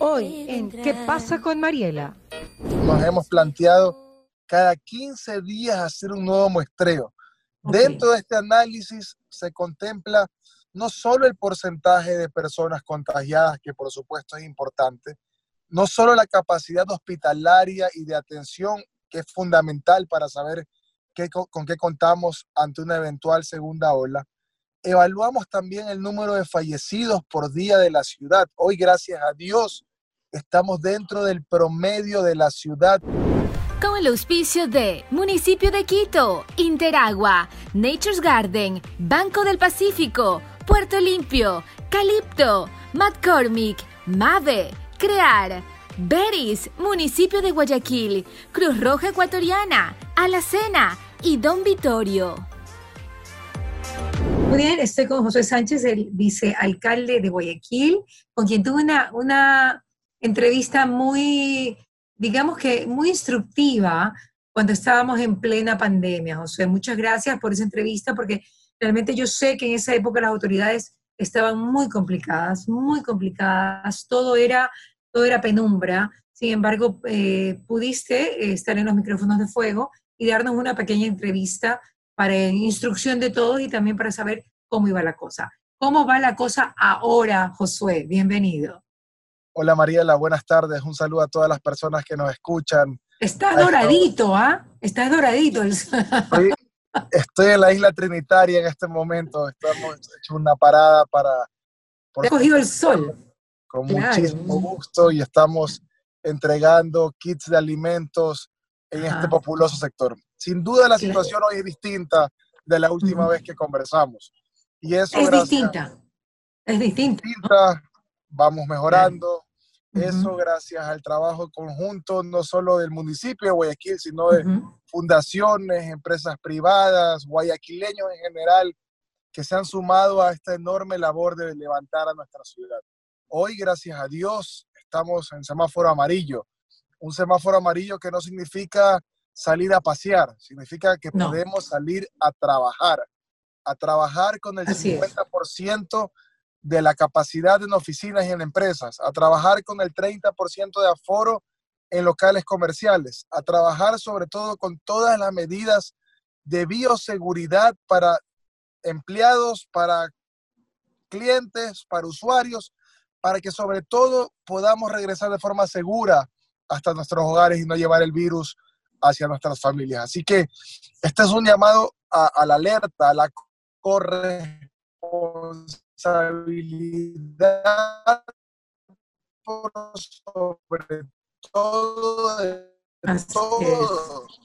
Hoy en ¿Qué pasa con Mariela? Nos hemos planteado cada 15 días hacer un nuevo muestreo. Dentro de este análisis se contempla no solo el porcentaje de personas contagiadas, que por supuesto es importante, no solo la capacidad hospitalaria y de atención, que es fundamental para saber qué, con qué contamos ante una eventual segunda ola, evaluamos también el número de fallecidos por día de la ciudad. Hoy, gracias a Dios, estamos dentro del promedio de la ciudad. Con el auspicio de Municipio de Quito, Interagua, Nature's Garden, Banco del Pacífico, Puerto Limpio, Calipto, McCormick, Mave, Crear, Beris, Municipio de Guayaquil, Cruz Roja Ecuatoriana, Alacena y Don Vitorio. Muy bien, estoy con José Sánchez, el vicealcalde de Guayaquil, con quien tuve una, una entrevista muy, digamos que muy instructiva cuando estábamos en plena pandemia, José. Muchas gracias por esa entrevista porque realmente yo sé que en esa época las autoridades estaban muy complicadas, muy complicadas, todo era, todo era penumbra. Sin embargo, eh, pudiste estar en los micrófonos de fuego y darnos una pequeña entrevista para instrucción de todos y también para saber cómo iba la cosa. ¿Cómo va la cosa ahora, Josué? Bienvenido. Hola Mariela, buenas tardes. Un saludo a todas las personas que nos escuchan. Está doradito, ¿ah? Está doradito. Estoy, estoy, en la isla Trinitaria en este momento. Estamos hecho una parada para... He cogido el sol. Con muchísimo gusto y estamos entregando kits de alimentos en este populoso sector. Sin duda la situación hoy es distinta de la última vez que conversamos. Y eso es distinta. Es distinta. Vamos mejorando. Eso gracias al trabajo conjunto, no solo del municipio de Guayaquil, sino de fundaciones, empresas privadas, guayaquileños en general, que se han sumado a esta enorme labor de levantar a nuestra ciudad. Hoy, gracias a Dios, estamos en semáforo amarillo. Un semáforo amarillo que no significa salir a pasear, significa que podemos salir a trabajar, a trabajar con el 50% de la capacidad en oficinas y en empresas, a trabajar con el 30% de aforo en locales comerciales, a trabajar sobre todo con todas las medidas de bioseguridad para empleados, para clientes, para usuarios, para que sobre todo podamos regresar de forma segura hasta nuestros hogares y no llevar el virus hacia nuestras familias. Así que este es un llamado a, la alerta, a la corresponsabilidad por sobre todo de todos.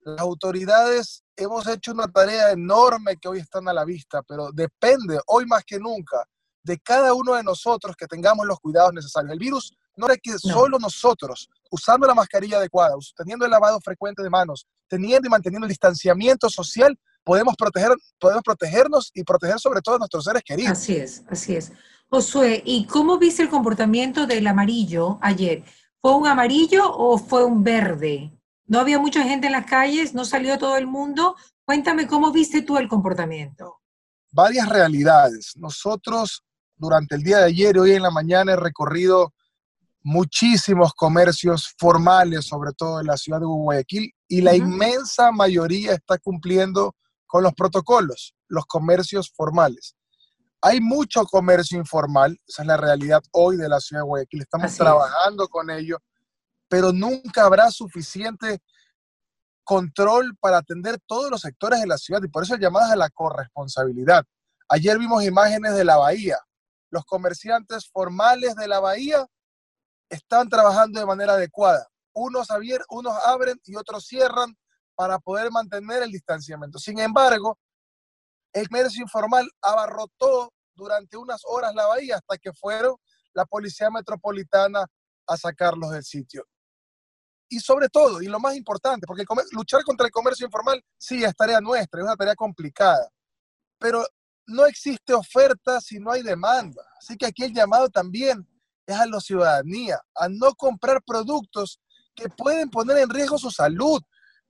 Las autoridades hemos hecho una tarea enorme que hoy están a la vista, pero depende hoy más que nunca de cada uno de nosotros que tengamos los cuidados necesarios. El virus no es que solo nosotros, usando la mascarilla adecuada, teniendo el lavado frecuente de manos, teniendo y manteniendo el distanciamiento social, podemos, proteger, podemos protegernos y proteger sobre todo a nuestros seres queridos. Así es, así es. Josué, ¿y cómo viste el comportamiento del amarillo ayer? ¿Fue un amarillo o fue un verde? ¿No había mucha gente en las calles? ¿No salió todo el mundo? Cuéntame cómo viste tú el comportamiento. Varias realidades. Nosotros durante el día de ayer y hoy en la mañana he recorrido muchísimos comercios formales, sobre todo en la ciudad de Guayaquil, y la inmensa mayoría está cumpliendo con los protocolos, los comercios formales. Hay mucho comercio informal, esa es la realidad hoy de la ciudad de Guayaquil, estamos trabajando con ello, pero nunca habrá suficiente control para atender todos los sectores de la ciudad y por eso llamadas a la corresponsabilidad. Ayer vimos imágenes de la bahía. Los comerciantes formales de la bahía están trabajando de manera adecuada. Unos, unos abren y otros cierran para poder mantener el distanciamiento. Sin embargo, el comercio informal abarrotó durante unas horas la bahía hasta que fueron la Policía Metropolitana a sacarlos del sitio. Y sobre todo, y lo más importante, porque luchar contra el comercio informal sí es tarea nuestra, es una tarea complicada, pero no existe oferta si no hay demanda. Así que aquí el llamado también es a la ciudadanía, a no comprar productos que pueden poner en riesgo su salud.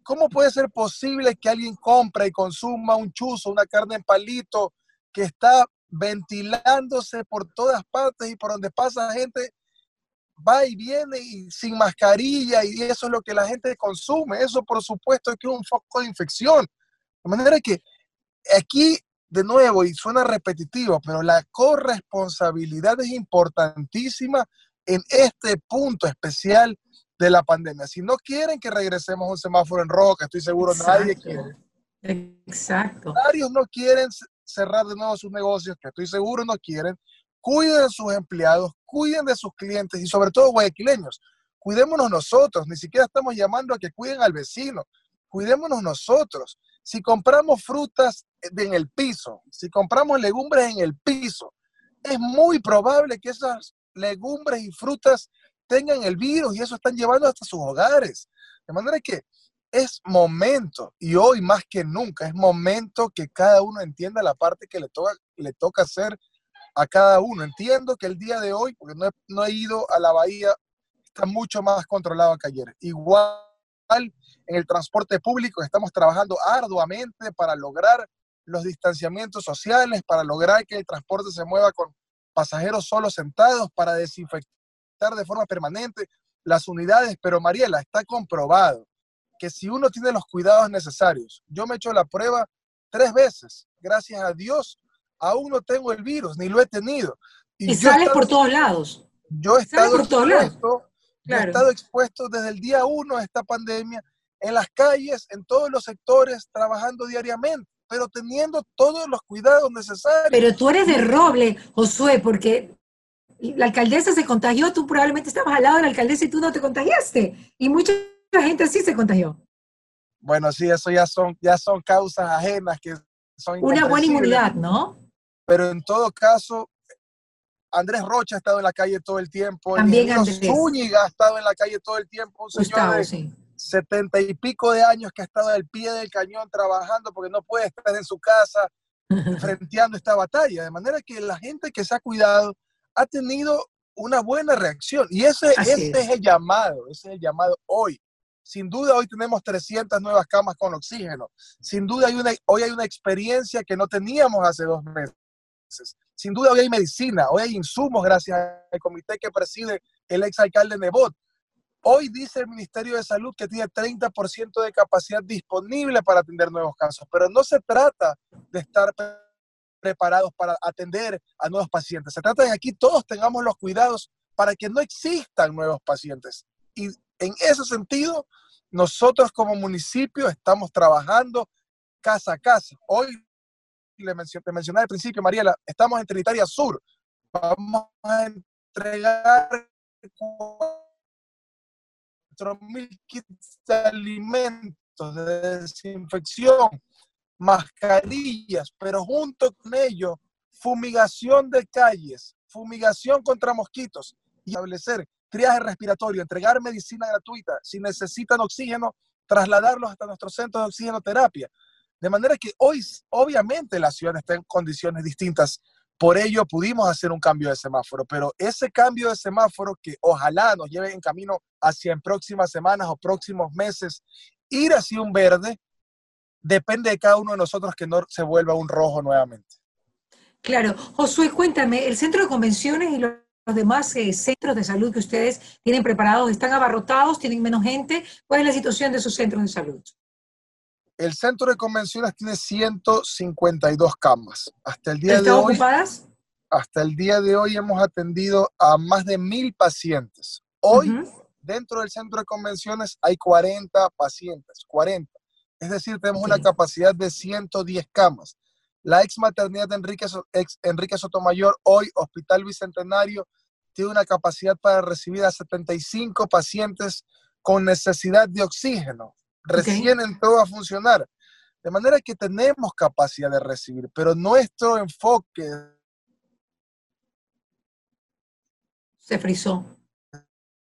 ¿Cómo puede ser posible que alguien compre y consuma un chuzo, una carne en palito que está ventilándose por todas partes y por donde pasa gente va y viene y sin mascarilla y eso es lo que la gente consume. Eso por supuesto es que es un foco de infección. De manera que aquí, de nuevo, y suena repetitivo, pero la corresponsabilidad es importantísima en este punto especial de la pandemia. Si no quieren que regresemos a un semáforo en rojo, que estoy seguro nadie quiere. Exacto. Varios no quieren cerrar de nuevo sus negocios, que estoy seguro no quieren. Cuiden de sus empleados, cuiden de sus clientes y sobre todo guayaquileños. Cuidémonos nosotros, ni siquiera estamos llamando a que cuiden al vecino. Cuidémonos nosotros. Si compramos frutas en el piso, si compramos legumbres en el piso, es muy probable que esas legumbres y frutas tengan el virus y eso están llevando hasta sus hogares. De manera que es momento, y hoy más que nunca, es momento que cada uno entienda la parte que le toca, le toca hacer a cada uno. Entiendo que el día de hoy, porque no he, no he ido a la bahía, está mucho más controlado que ayer. Igual en el transporte público estamos trabajando arduamente para lograr los distanciamientos sociales, para lograr que el transporte se mueva con pasajeros solo sentados, para desinfectar de forma permanente las unidades. Pero Mariela, está comprobado que si uno tiene los cuidados necesarios, yo me he hecho la prueba tres veces, gracias a Dios, aún no tengo el virus, ni lo he tenido. Y, sales por todos lados. Yo he estado expuesto, he estado expuesto desde el día uno a esta pandemia en las calles, en todos los sectores, trabajando diariamente, pero teniendo todos los cuidados necesarios. Pero tú eres de roble, Josué, porque la alcaldesa se contagió, tú probablemente estabas al lado de la alcaldesa y tú no te contagiaste. Y mucha gente sí se contagió. Bueno, sí, eso ya son, ya son causas ajenas que son Una buena inmunidad, ¿no? Pero en todo caso, Andrés Rocha ha estado en la calle todo el tiempo. También Andrés. Zúñiga ha estado en la calle todo el tiempo. Un señor de setenta y pico de años que ha estado al pie del cañón trabajando porque no puede estar en su casa frenteando esta batalla. De manera que la gente que se ha cuidado ha tenido una buena reacción. Y ese, ese es. el llamado, ese es el llamado hoy. Sin duda hoy tenemos 300 nuevas camas con oxígeno. Sin duda hay una, hoy hay una experiencia que no teníamos hace dos meses. Sin duda hoy hay medicina, hoy hay insumos gracias al comité que preside el exalcalde Nebot. Hoy dice el Ministerio de Salud que tiene 30% de capacidad disponible para atender nuevos casos, pero no se trata de estar preparados para atender a nuevos pacientes. Se trata de que aquí todos tengamos los cuidados para que no existan nuevos pacientes. Y en ese sentido, nosotros como municipio estamos trabajando casa a casa. Hoy, le mencioné, te mencioné al principio, Mariela, estamos en Trinitaria Sur. Vamos a entregar 4.000 kits de alimentos, de desinfección, mascarillas, pero junto con ello, fumigación de calles, fumigación contra mosquitos y establecer triaje respiratorio, entregar medicina gratuita, si necesitan oxígeno, trasladarlos hasta nuestro centro de oxigenoterapia. De manera que hoy, obviamente, la ciudad está en condiciones distintas. Por ello pudimos hacer un cambio de semáforo, pero ese cambio de semáforo que ojalá nos lleve en camino hacia en próximas semanas o próximos meses, ir hacia un verde, depende de cada uno de nosotros que no se vuelva un rojo nuevamente. Claro. Josué, cuéntame, el centro de convenciones y los demás eh, centros de salud que ustedes tienen preparados están abarrotados, tienen menos gente. ¿Cuál es la situación de sus centros de salud? El centro de convenciones tiene 152 camas. Hasta el día ¿Están de hoy. ocupadas? Hasta el día de hoy hemos atendido a más de mil pacientes. Hoy, dentro del centro de convenciones, hay 40 pacientes, 40. Es decir, tenemos una capacidad de 110 camas. La ex maternidad de Enrique, ex Enrique Sotomayor, hoy Hospital Bicentenario, tiene una capacidad para recibir a 75 pacientes con necesidad de oxígeno. Recién entró a funcionar. De manera que tenemos capacidad de recibir, pero nuestro enfoque... Se frizó.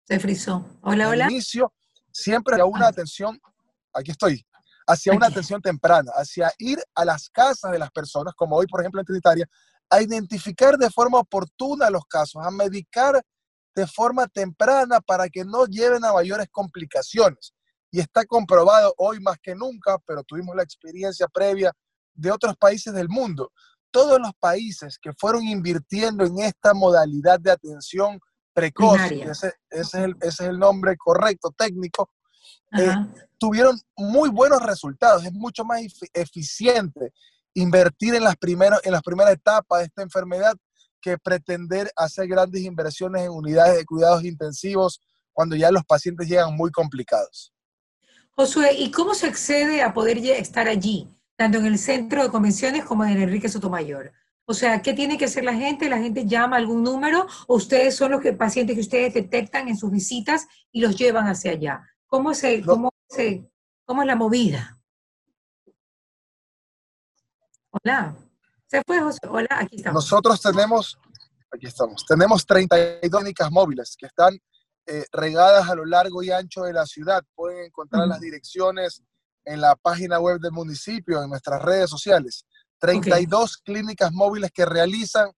Se frizó. Hola, hola. inicio, siempre a una ah. atención, aquí estoy, hacia una atención temprana, hacia ir a las casas de las personas, como hoy, por ejemplo, en Trinitaria, a identificar de forma oportuna los casos, a medicar de forma temprana para que no lleven a mayores complicaciones. Y está comprobado hoy más que nunca, pero tuvimos la experiencia previa de otros países del mundo, todos los países que fueron invirtiendo en esta modalidad de atención precoz, ese, es el, ese, es el, nombre correcto técnico, eh, tuvieron muy buenos resultados. Es mucho más eficiente invertir en las, primeros, en las primeras etapas de esta enfermedad que pretender hacer grandes inversiones en unidades de cuidados intensivos cuando ya los pacientes llegan muy complicados. Josué, ¿y cómo se accede a poder estar allí, tanto en el centro de convenciones como en el Enrique Sotomayor? O sea, ¿qué tiene que hacer la gente? ¿La gente llama algún número o ustedes son los que, pacientes que ustedes detectan en sus visitas y los llevan hacia allá? ¿Cómo, se, cómo, se, cómo es la movida? Hola. Se fue, José. Hola, aquí estamos. Nosotros tenemos, aquí estamos, tenemos 32 clínicas móviles que están eh, regadas a lo largo y ancho de la ciudad. Pueden encontrar las direcciones en la página web del municipio, en nuestras redes sociales. 32 clínicas móviles que realizan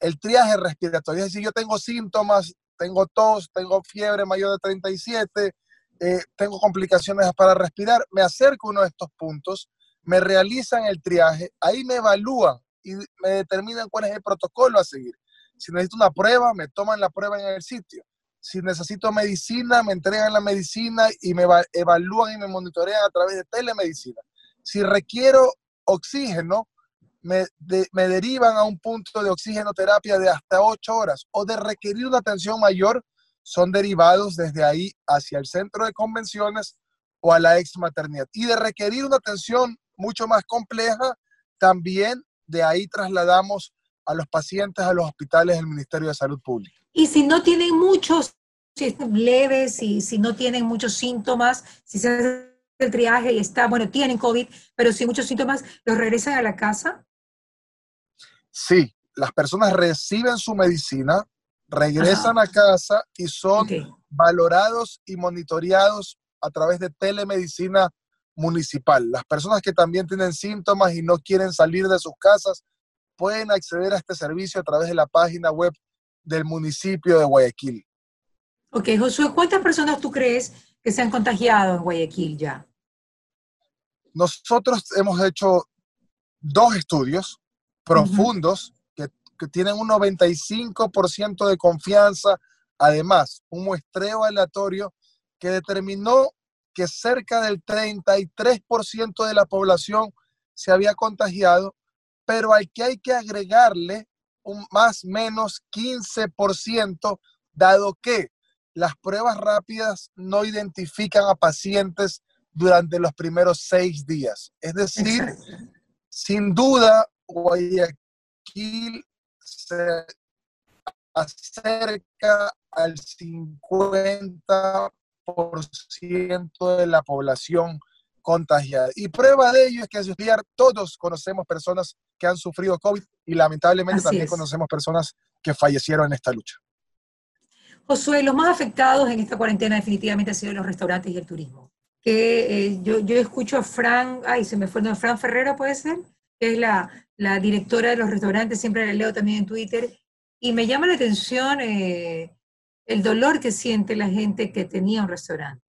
el triaje respiratorio. Es decir, yo tengo síntomas, tengo tos, tengo fiebre mayor de 37, eh, tengo complicaciones para respirar, me acerco a uno de estos puntos, me realizan el triaje, ahí me evalúan y me determinan cuál es el protocolo a seguir. Si necesito una prueba, me toman la prueba en el sitio. Si necesito medicina, me entregan la medicina y me evalúan y me monitorean a través de telemedicina. Si requiero oxígeno, me, me derivan a un punto de oxigenoterapia de hasta 8 horas o de requerir una atención mayor, son derivados desde ahí hacia el centro de convenciones o a la ex maternidad. Y de requerir una atención mucho más compleja, también de ahí trasladamos a los pacientes a los hospitales del Ministerio de Salud Pública. Y si no tienen muchos, si están leves, si, si no tienen muchos síntomas, si se hace el triaje y está, bueno, tienen COVID, pero si muchos síntomas, ¿los regresan a la casa? Sí, las personas reciben su medicina, regresan a casa y son valorados y monitoreados a través de telemedicina municipal. Las personas que también tienen síntomas y no quieren salir de sus casas pueden acceder a este servicio a través de la página web del municipio de Guayaquil. Ok, Josué, ¿cuántas personas tú crees que se han contagiado en Guayaquil ya? Nosotros hemos hecho dos estudios profundos que, que, tienen un 95% de confianza, además un muestreo aleatorio que determinó que cerca del 33% de la población se había contagiado, pero al que hay que agregarle un más menos 15%, dado que las pruebas rápidas no identifican a pacientes durante los primeros seis días. Es decir, sin duda, Guayaquil se acerca al 50 ciento de la población contagiada. Y prueba de ello es que estudiar todos conocemos personas que han sufrido COVID y lamentablemente también conocemos personas que fallecieron en esta lucha. Josué, los más afectados en esta cuarentena definitivamente han sido los restaurantes y el turismo. Que eh, yo, yo escucho a Fran, ay, se me fue, no, Fran Ferrero puede ser, que es la, la directora de los restaurantes, siempre la leo también en Twitter, y me llama la atención eh, el dolor que siente la gente que tenía un restaurante,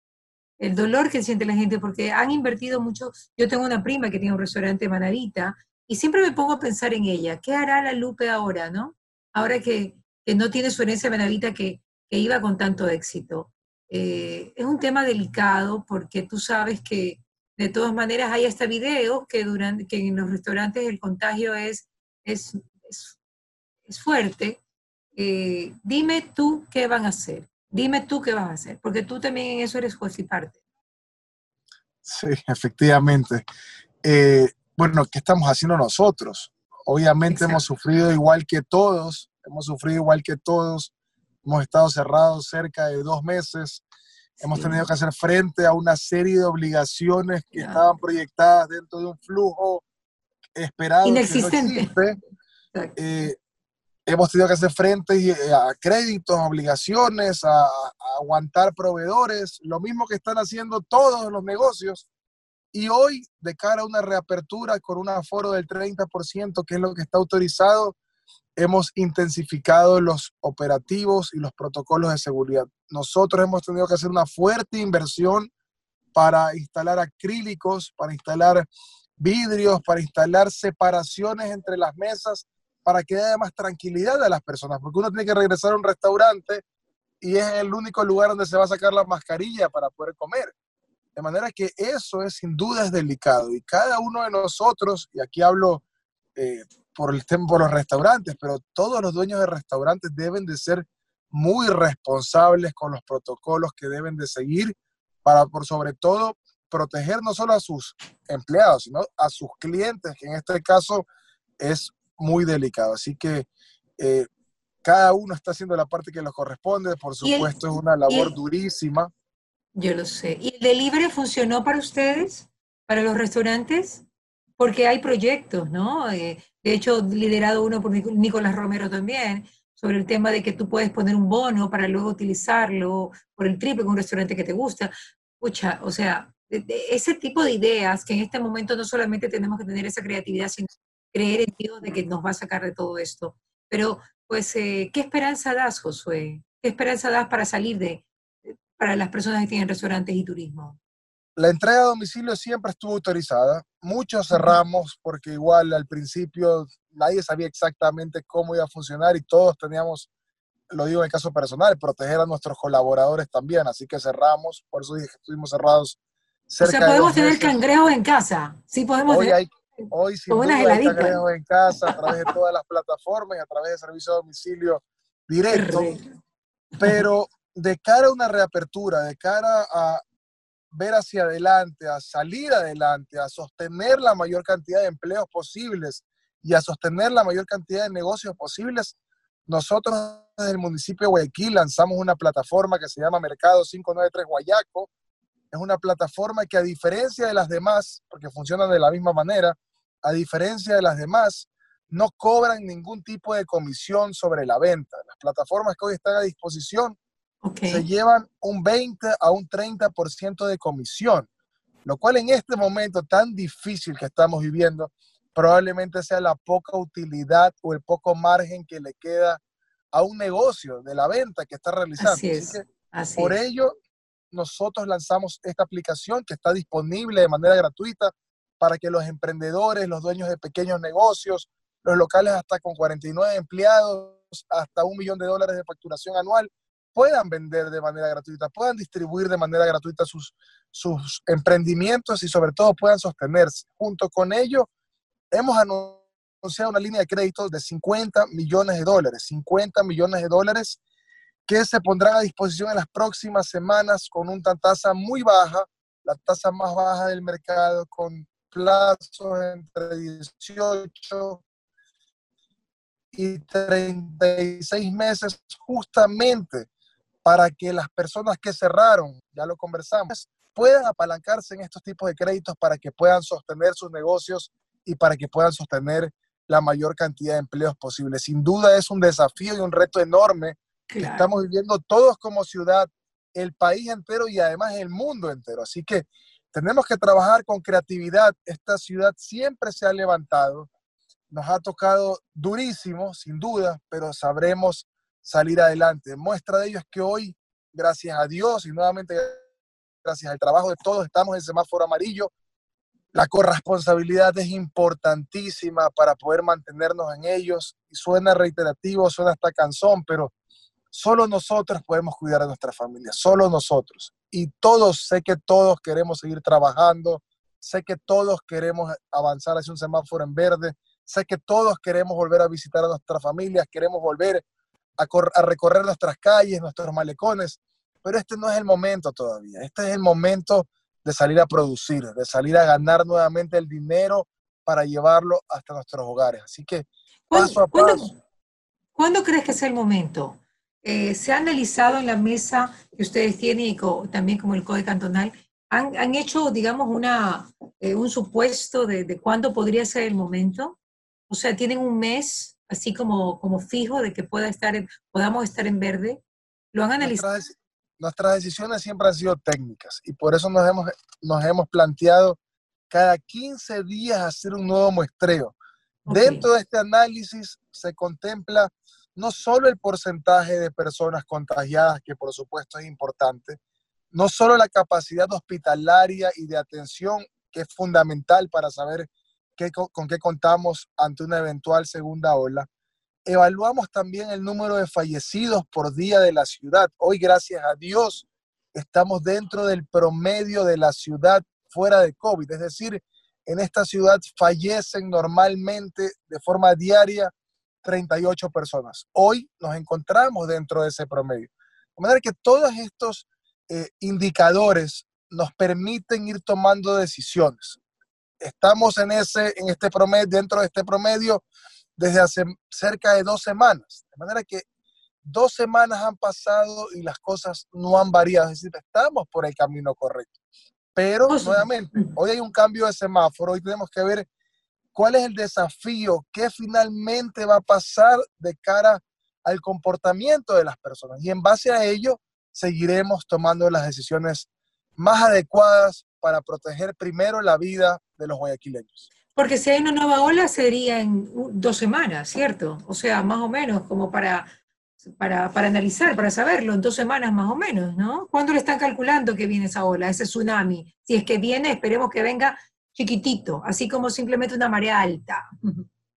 el dolor que siente la gente porque han invertido mucho. Yo tengo una prima que tiene un restaurante Manarita y siempre me pongo a pensar en ella, ¿qué hará la Lupe ahora, no? Ahora que, no tiene su herencia Manarita que, que iba con tanto éxito. Eh, es un tema delicado porque tú sabes que de todas maneras hay hasta videos que, durante, que en los restaurantes el contagio es, es, es fuerte eh, dime tú qué van a hacer, dime tú qué vas a hacer, porque tú también en eso eres juez y parte. Sí, efectivamente. Eh, bueno, ¿qué estamos haciendo nosotros? Obviamente hemos sufrido igual que todos, hemos sufrido igual que todos, hemos estado cerrados cerca de dos meses, hemos tenido que hacer frente a una serie de obligaciones que estaban proyectadas dentro de un flujo esperado. Inexistente. Que hemos tenido que hacer frente eh, a créditos, a obligaciones, a, aguantar proveedores, lo mismo que están haciendo todos los negocios. Y hoy, de cara a una reapertura con un aforo del 30%, que es lo que está autorizado, hemos intensificado los operativos y los protocolos de seguridad. Nosotros hemos tenido que hacer una fuerte inversión para instalar acrílicos, para instalar vidrios, para instalar separaciones entre las mesas, para que haya más tranquilidad a las personas, porque uno tiene que regresar a un restaurante y es el único lugar donde se va a sacar la mascarilla para poder comer. De manera que eso es sin duda delicado y cada uno de nosotros, y aquí hablo eh, por el tema por los restaurantes, pero todos los dueños de restaurantes deben de ser muy responsables con los protocolos que deben de seguir para, por sobre todo, proteger no solo a sus empleados, sino a sus clientes, que en este caso es muy delicado. Así que eh, cada uno está haciendo la parte que le corresponde, por supuesto es una labor durísima. Yo lo sé. ¿Y el delivery funcionó para ustedes, para los restaurantes? Porque hay proyectos, ¿no? Eh, de hecho, liderado uno por Nicolás Romero también, sobre el tema de que tú puedes poner un bono para luego utilizarlo por el triple con un restaurante que te gusta. Pucha, o sea, ese tipo de ideas que en este momento no solamente tenemos que tener esa creatividad, sino creer en Dios de que nos va a sacar de todo esto. Pero, pues, eh, ¿qué esperanza das, Josué? ¿Qué esperanza das para salir de, para las personas que tienen restaurantes y turismo? La entrega a domicilio siempre estuvo autorizada. Muchos cerramos porque igual al principio nadie sabía exactamente cómo iba a funcionar y todos teníamos, lo digo en el caso personal, proteger a nuestros colaboradores también. Así que cerramos, por eso dije que estuvimos cerrados cerca O sea, podemos tener cangrejos en casa. Sí, podemos hoy tener. Hay, hoy sin duda hay cangrejos en casa a través de todas las plataformas y a través de servicio de domicilio directo. Pero de cara a una reapertura, de cara a ver hacia adelante, a salir adelante, a sostener la mayor cantidad de empleos posibles y a sostener la mayor cantidad de negocios posibles, nosotros desde el municipio de Guayaquil lanzamos una plataforma que se llama Mercado 593 Guayaco. Es una plataforma que a diferencia de las demás, porque funcionan de la misma manera, a diferencia de las demás, no cobran ningún tipo de comisión sobre la venta. Las plataformas que hoy están a disposición se llevan un 20 a un 30% de comisión, lo cual en este momento tan difícil que estamos viviendo, probablemente sea la poca utilidad o el poco margen que le queda a un negocio de la venta que está realizando. Así es. Así por ello, nosotros lanzamos esta aplicación que está disponible de manera gratuita para que los emprendedores, los dueños de pequeños negocios, los locales hasta con 49 empleados, hasta un millón de dólares de facturación anual, puedan vender de manera gratuita, puedan distribuir de manera gratuita sus, sus emprendimientos y sobre todo puedan sostenerse. Junto con ello, hemos anunciado una línea de crédito de 50 millones de dólares, 50 millones de dólares que se pondrán a disposición en las próximas semanas con una tasa muy baja, la tasa más baja del mercado, con plazos entre 18 y 36 meses justamente para que las personas que cerraron, ya lo conversamos, puedan apalancarse en estos tipos de créditos para que puedan sostener sus negocios y para que puedan sostener la mayor cantidad de empleos posible. Sin duda es un desafío y un reto enorme que estamos viviendo todos como ciudad, el país entero y además el mundo entero. Así que tenemos que trabajar con creatividad. Esta ciudad siempre se ha levantado. Nos ha tocado durísimo, sin duda, pero sabremos salir adelante. Muestra de ello es que hoy, gracias a Dios y nuevamente gracias al trabajo de todos, estamos en semáforo amarillo. La corresponsabilidad es importantísima para poder mantenernos en ellos. Suena reiterativo, suena hasta cansón, pero solo nosotros podemos cuidar a nuestra familia, solo nosotros. Y todos, sé que todos queremos seguir trabajando, sé que todos queremos avanzar hacia un semáforo en verde, sé que todos queremos volver a visitar a nuestras familias, queremos volver a, recorrer nuestras calles, nuestros malecones, pero este no es el momento todavía. Este es el momento de salir a producir, de salir a ganar nuevamente el dinero para llevarlo hasta nuestros hogares. Así que paso a paso. ¿Cuándo, crees que es el momento? Eh, ¿Se ha analizado en la mesa que ustedes tienen y también como el Código Cantonal? ¿Han, hecho, digamos, una, eh, un supuesto de, de cuándo podría ser el momento? O sea, ¿tienen un mes así como, como fijo de que pueda estar podamos estar en verde? ¿Lo han analizado? Nuestras, decisiones siempre han sido técnicas y por eso nos hemos, nos hemos planteado cada 15 días hacer un nuevo muestreo. Dentro de este análisis se contempla no solo el porcentaje de personas contagiadas, que por supuesto es importante, no solo la capacidad hospitalaria y de atención que es fundamental para saber con qué contamos ante una eventual segunda ola. Evaluamos también el número de fallecidos por día de la ciudad. Hoy, gracias a Dios, estamos dentro del promedio de la ciudad fuera de COVID. Es decir, en esta ciudad fallecen normalmente de forma diaria 38 personas. Hoy nos encontramos dentro de ese promedio. De manera que todos estos eh, indicadores nos permiten ir tomando decisiones. Estamos en, ese, en este promedio, dentro de este promedio desde hace cerca de dos semanas. De manera que dos semanas han pasado y las cosas no han variado. Es decir, estamos por el camino correcto. Pero, nuevamente, hoy hay un cambio de semáforo. Hoy tenemos que ver cuál es el desafío, qué finalmente va a pasar de cara al comportamiento de las personas. Y en base a ello, seguiremos tomando las decisiones más adecuadas para proteger primero la vida de los guayaquileños. Porque si hay una nueva ola sería en dos semanas, ¿cierto? O sea, más o menos como para, para, para analizar, para saberlo, en dos semanas más o menos, ¿no? ¿Cuándo le están calculando que viene esa ola, ese tsunami? Si es que viene, esperemos que venga chiquitito, así como simplemente una marea alta.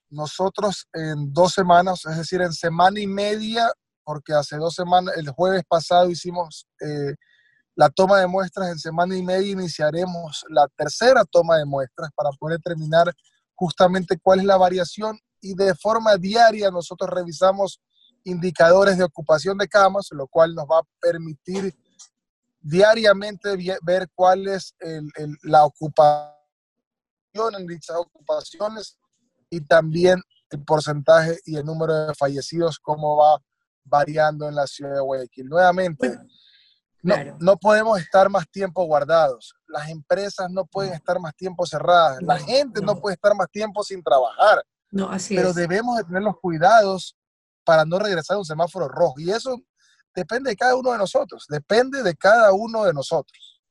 Nosotros en dos semanas, es decir, en semana y media, porque hace dos semanas, el jueves pasado hicimos eh, la toma de muestras, en semana y media iniciaremos la tercera toma de muestras para poder determinar justamente cuál es la variación y de forma diaria nosotros revisamos indicadores de ocupación de camas, lo cual nos va a permitir diariamente ver cuál es la ocupación en dichas ocupaciones y también el porcentaje y el número de fallecidos, cómo va variando en la ciudad de Guayaquil. Nuevamente, no, no, podemos estar más tiempo guardados. Las empresas no pueden estar más tiempo cerradas. la gente no. puede estar más tiempo sin trabajar. No, así Pero debemos de tener los cuidados para no regresar a un semáforo rojo. Y eso depende de cada uno de nosotros. Depende de cada uno de nosotros.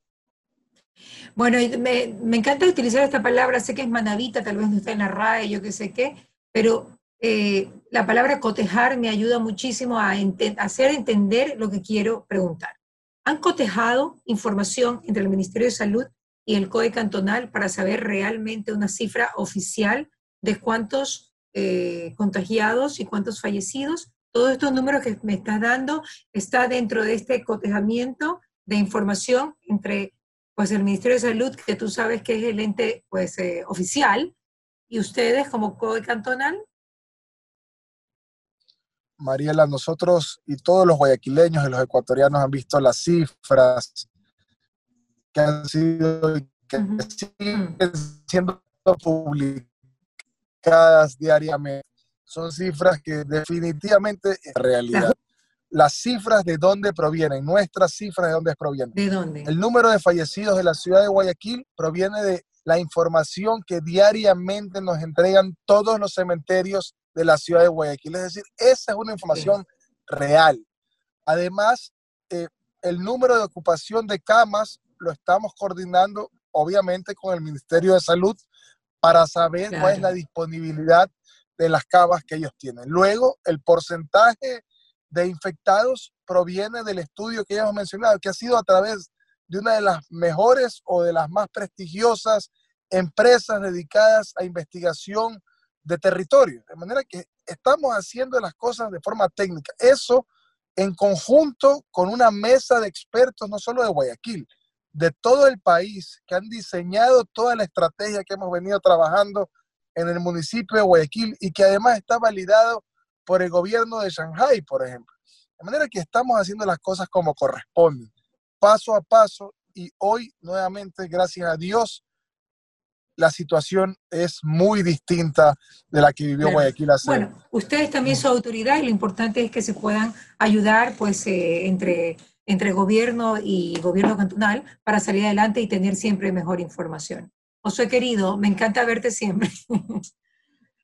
Bueno, me, me, encanta utilizar esta palabra, sé que es manavita, tal vez no está en la RAE, yo qué sé qué, pero eh, la palabra cotejar me ayuda muchísimo a hacer entender lo que quiero preguntar. ¿Han cotejado información entre el Ministerio de Salud y el COE cantonal para saber realmente una cifra oficial de cuántos eh, contagiados y cuántos fallecidos? Todos estos números que me estás dando está dentro de este cotejamiento de información entre pues el Ministerio de Salud, que tú sabes que es el ente pues eh, oficial, y ustedes como COE cantonal. Mariela, nosotros y todos los guayaquileños y los ecuatorianos han visto las cifras que han sido que siguen siendo publicadas diariamente. Son cifras que definitivamente es realidad las cifras de dónde provienen, nuestras cifras de dónde provienen. ¿De dónde? El número de fallecidos de la ciudad de Guayaquil proviene de la información que diariamente nos entregan todos los cementerios de la ciudad de Guayaquil. Es decir, esa es una información real. Además, eh, el número de ocupación de camas lo estamos coordinando, obviamente, con el Ministerio de Salud para saber cuál es la disponibilidad de las camas que ellos tienen. Luego, el porcentaje de infectados proviene del estudio que ya hemos mencionado, que ha sido a través de una de las mejores o de las más prestigiosas empresas dedicadas a investigación de territorio. De manera que estamos haciendo las cosas de forma técnica. Eso en conjunto con una mesa de expertos, no solo de Guayaquil, de todo el país, que han diseñado toda la estrategia que hemos venido trabajando en el municipio de Guayaquil y que además está validado por el gobierno de Shanghai, por ejemplo. De manera que estamos haciendo las cosas como corresponden, paso a paso, y hoy nuevamente, gracias a Dios, la situación es muy distinta de la que vivió Guayaquil hace. Bueno, ustedes también son autoridad y lo importante es que se puedan ayudar pues eh, entre, entre gobierno y gobierno cantonal para salir adelante y tener siempre mejor información. José querido, me encanta verte siempre.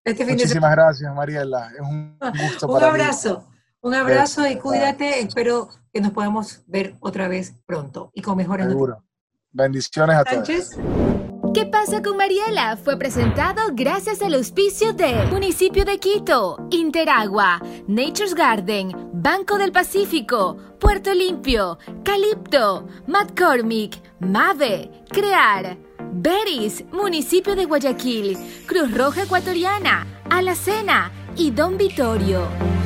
Este Muchísimas gracias, Mariela. Es un gusto un abrazo, un abrazo y cuídate. Espero que nos podamos ver otra vez pronto y con mejores Seguro. Bendiciones a todos. ¿Qué pasa con Mariela? Fue presentado gracias al auspicio de Municipio de Quito, Interagua, Nature's Garden, Banco del Pacífico, Puerto Limpio, Calipto, McCormick, Mave, Crear. Beris, municipio de Guayaquil, Cruz Roja Ecuatoriana, Alacena y Don Vitorio.